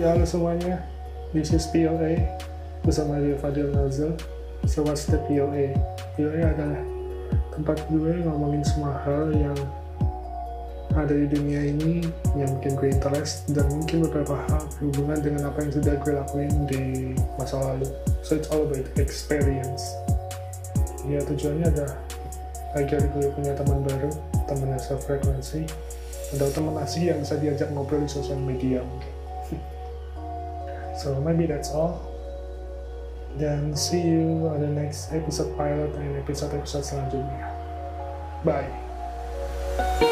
Ya halo semuanya, this is POA bersama Rio Fadil Nazil. So what's the POA? POA adalah tempat gue ngomongin semua hal yang ada di dunia ini yang bikin gue interest dan mungkin beberapa hal berhubungan dengan apa yang sudah gue lakuin di masa lalu. So it's all about experience. Ya tujuannya adalah agar gue punya teman baru, teman yang sefrekuensi, atau teman asing yang bisa diajak ngobrol di sosial media mungkin. So maybe that's all. Then see you on the next episode pilot and episode-episode selanjutnya. Bye.